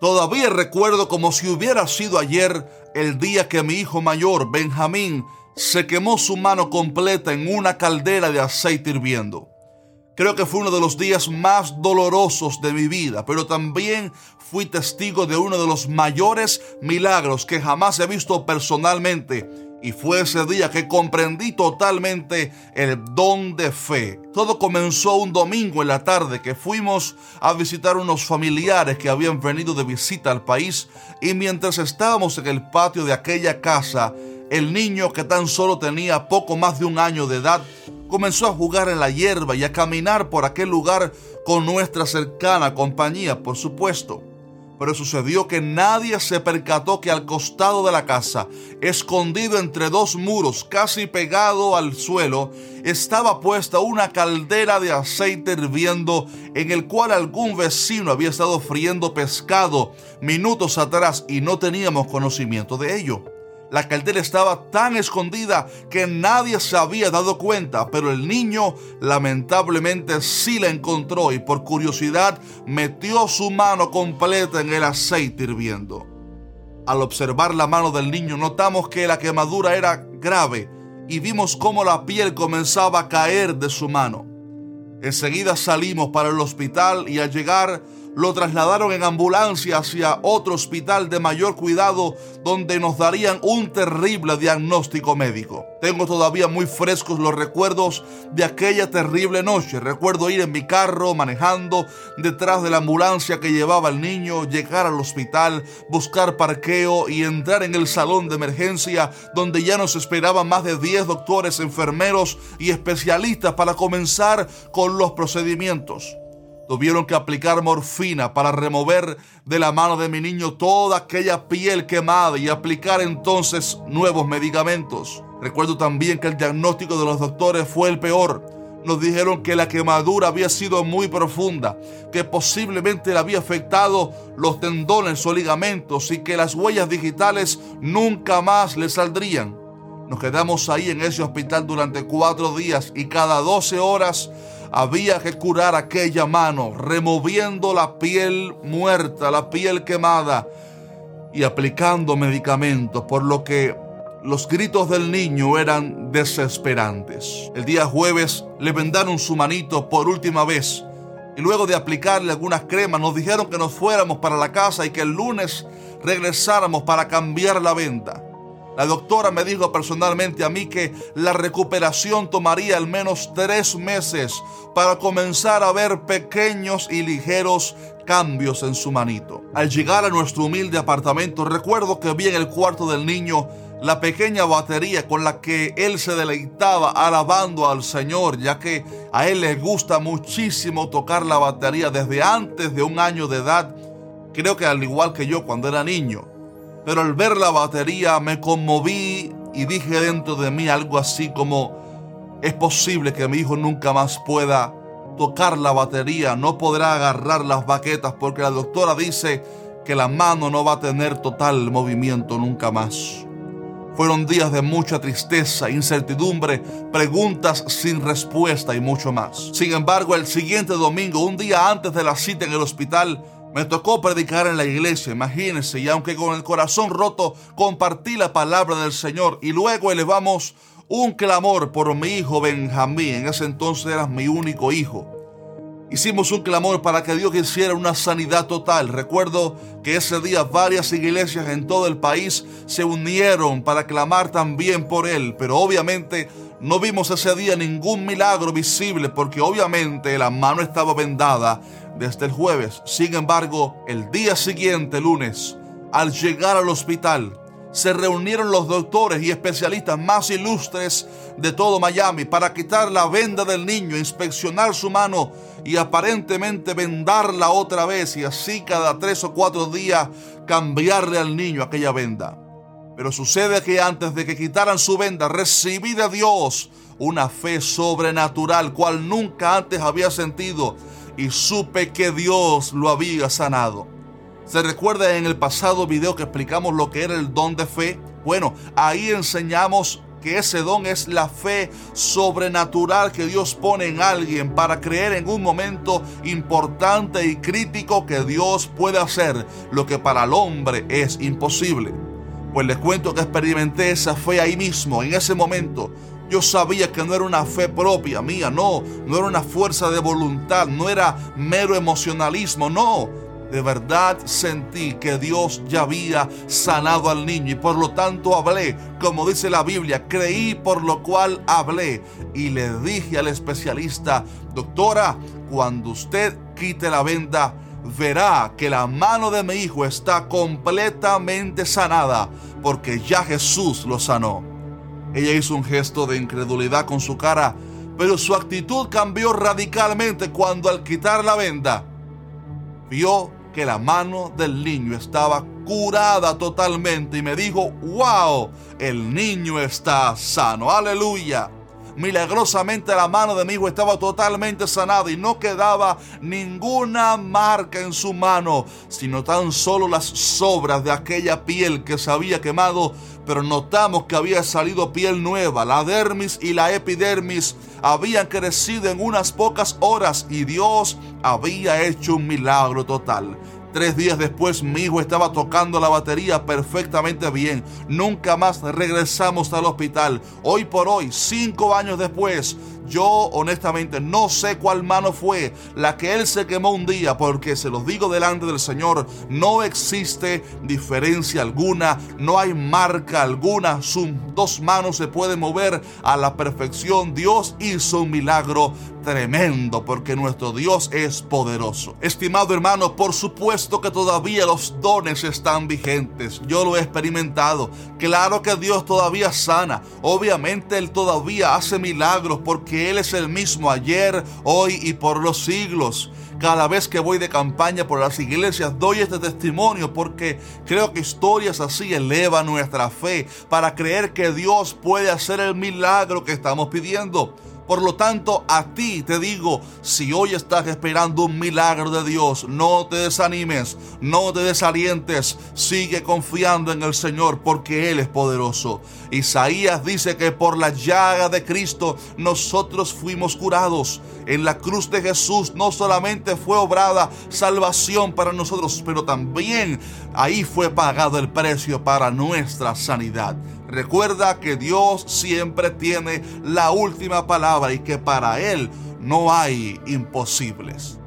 Todavía recuerdo como si hubiera sido ayer el día que mi hijo mayor, Benjamín, se quemó su mano completa en una caldera de aceite hirviendo. Creo que fue uno de los días más dolorosos de mi vida, pero también fui testigo de uno de los mayores milagros que jamás he visto personalmente y fue ese día que comprendí totalmente el don de fe. Todo comenzó un domingo en la tarde que fuimos a visitar unos familiares que habían venido de visita al país y mientras estábamos en el patio de aquella casa, el niño que tan solo tenía poco más de un año de edad comenzó a jugar en la hierba y a caminar por aquel lugar con nuestra cercana compañía, por supuesto. Pero sucedió que nadie se percató que al costado de la casa, escondido entre dos muros, casi pegado al suelo, estaba puesta una caldera de aceite hirviendo en el cual algún vecino había estado friendo pescado minutos atrás y no teníamos conocimiento de ello. La caldera estaba tan escondida que nadie se había dado cuenta, pero el niño lamentablemente sí la encontró y por curiosidad metió su mano completa en el aceite hirviendo. Al observar la mano del niño notamos que la quemadura era grave y vimos cómo la piel comenzaba a caer de su mano. Enseguida salimos para el hospital y al llegar lo trasladaron en ambulancia hacia otro hospital de mayor cuidado donde nos darían un terrible diagnóstico médico. Tengo todavía muy frescos los recuerdos de aquella terrible noche. Recuerdo ir en mi carro manejando detrás de la ambulancia que llevaba al niño, llegar al hospital, buscar parqueo y entrar en el salón de emergencia donde ya nos esperaban más de 10 doctores, enfermeros y especialistas para comenzar con los procedimientos. Tuvieron que aplicar morfina para remover de la mano de mi niño toda aquella piel quemada y aplicar entonces nuevos medicamentos. Recuerdo también que el diagnóstico de los doctores fue el peor. Nos dijeron que la quemadura había sido muy profunda, que posiblemente le había afectado los tendones o ligamentos y que las huellas digitales nunca más le saldrían. Nos quedamos ahí en ese hospital durante cuatro días y cada 12 horas había que curar aquella mano, removiendo la piel muerta, la piel quemada y aplicando medicamentos, por lo que los gritos del niño eran desesperantes. El día jueves le vendaron su manito por última vez y luego de aplicarle algunas cremas nos dijeron que nos fuéramos para la casa y que el lunes regresáramos para cambiar la venta. La doctora me dijo personalmente a mí que la recuperación tomaría al menos tres meses para comenzar a ver pequeños y ligeros cambios en su manito. Al llegar a nuestro humilde apartamento recuerdo que vi en el cuarto del niño la pequeña batería con la que él se deleitaba alabando al Señor, ya que a él le gusta muchísimo tocar la batería desde antes de un año de edad, creo que al igual que yo cuando era niño. Pero al ver la batería me conmoví y dije dentro de mí algo así como, es posible que mi hijo nunca más pueda tocar la batería, no podrá agarrar las baquetas porque la doctora dice que la mano no va a tener total movimiento nunca más. Fueron días de mucha tristeza, incertidumbre, preguntas sin respuesta y mucho más. Sin embargo, el siguiente domingo, un día antes de la cita en el hospital, me tocó predicar en la iglesia, imagínense, y aunque con el corazón roto compartí la palabra del Señor y luego elevamos un clamor por mi hijo Benjamín, en ese entonces era mi único hijo. Hicimos un clamor para que Dios hiciera una sanidad total. Recuerdo que ese día varias iglesias en todo el país se unieron para clamar también por él, pero obviamente no vimos ese día ningún milagro visible porque obviamente la mano estaba vendada desde el jueves. Sin embargo, el día siguiente, lunes, al llegar al hospital, se reunieron los doctores y especialistas más ilustres de todo Miami para quitar la venda del niño, inspeccionar su mano y aparentemente vendarla otra vez y así cada tres o cuatro días cambiarle al niño aquella venda. Pero sucede que antes de que quitaran su venda recibí de Dios una fe sobrenatural cual nunca antes había sentido y supe que Dios lo había sanado. ¿Se recuerda en el pasado video que explicamos lo que era el don de fe? Bueno, ahí enseñamos que ese don es la fe sobrenatural que Dios pone en alguien para creer en un momento importante y crítico que Dios puede hacer lo que para el hombre es imposible. Pues les cuento que experimenté esa fe ahí mismo, en ese momento. Yo sabía que no era una fe propia mía, no, no era una fuerza de voluntad, no era mero emocionalismo, no. De verdad sentí que Dios ya había sanado al niño y por lo tanto hablé, como dice la Biblia, creí por lo cual hablé y le dije al especialista, doctora, cuando usted quite la venda, verá que la mano de mi hijo está completamente sanada porque ya Jesús lo sanó. Ella hizo un gesto de incredulidad con su cara, pero su actitud cambió radicalmente cuando al quitar la venda vio que la mano del niño estaba curada totalmente y me dijo, wow, el niño está sano, aleluya. Milagrosamente la mano de mi hijo estaba totalmente sanada y no quedaba ninguna marca en su mano, sino tan solo las sobras de aquella piel que se había quemado, pero notamos que había salido piel nueva. La dermis y la epidermis habían crecido en unas pocas horas y Dios había hecho un milagro total. Tres días después mi hijo estaba tocando la batería perfectamente bien. Nunca más regresamos al hospital. Hoy por hoy, cinco años después, yo honestamente no sé cuál mano fue la que él se quemó un día, porque se los digo delante del Señor, no existe diferencia alguna, no hay marca alguna, sus dos manos se pueden mover a la perfección. Dios hizo un milagro tremendo porque nuestro Dios es poderoso. Estimado hermano, por supuesto que todavía los dones están vigentes. Yo lo he experimentado. Claro que Dios todavía sana. Obviamente Él todavía hace milagros porque Él es el mismo ayer, hoy y por los siglos. Cada vez que voy de campaña por las iglesias doy este testimonio porque creo que historias así elevan nuestra fe para creer que Dios puede hacer el milagro que estamos pidiendo. Por lo tanto, a ti te digo, si hoy estás esperando un milagro de Dios, no te desanimes, no te desalientes, sigue confiando en el Señor porque Él es poderoso. Isaías dice que por la llaga de Cristo nosotros fuimos curados. En la cruz de Jesús no solamente fue obrada salvación para nosotros, pero también ahí fue pagado el precio para nuestra sanidad. Recuerda que Dios siempre tiene la última y que para Él no hay imposibles.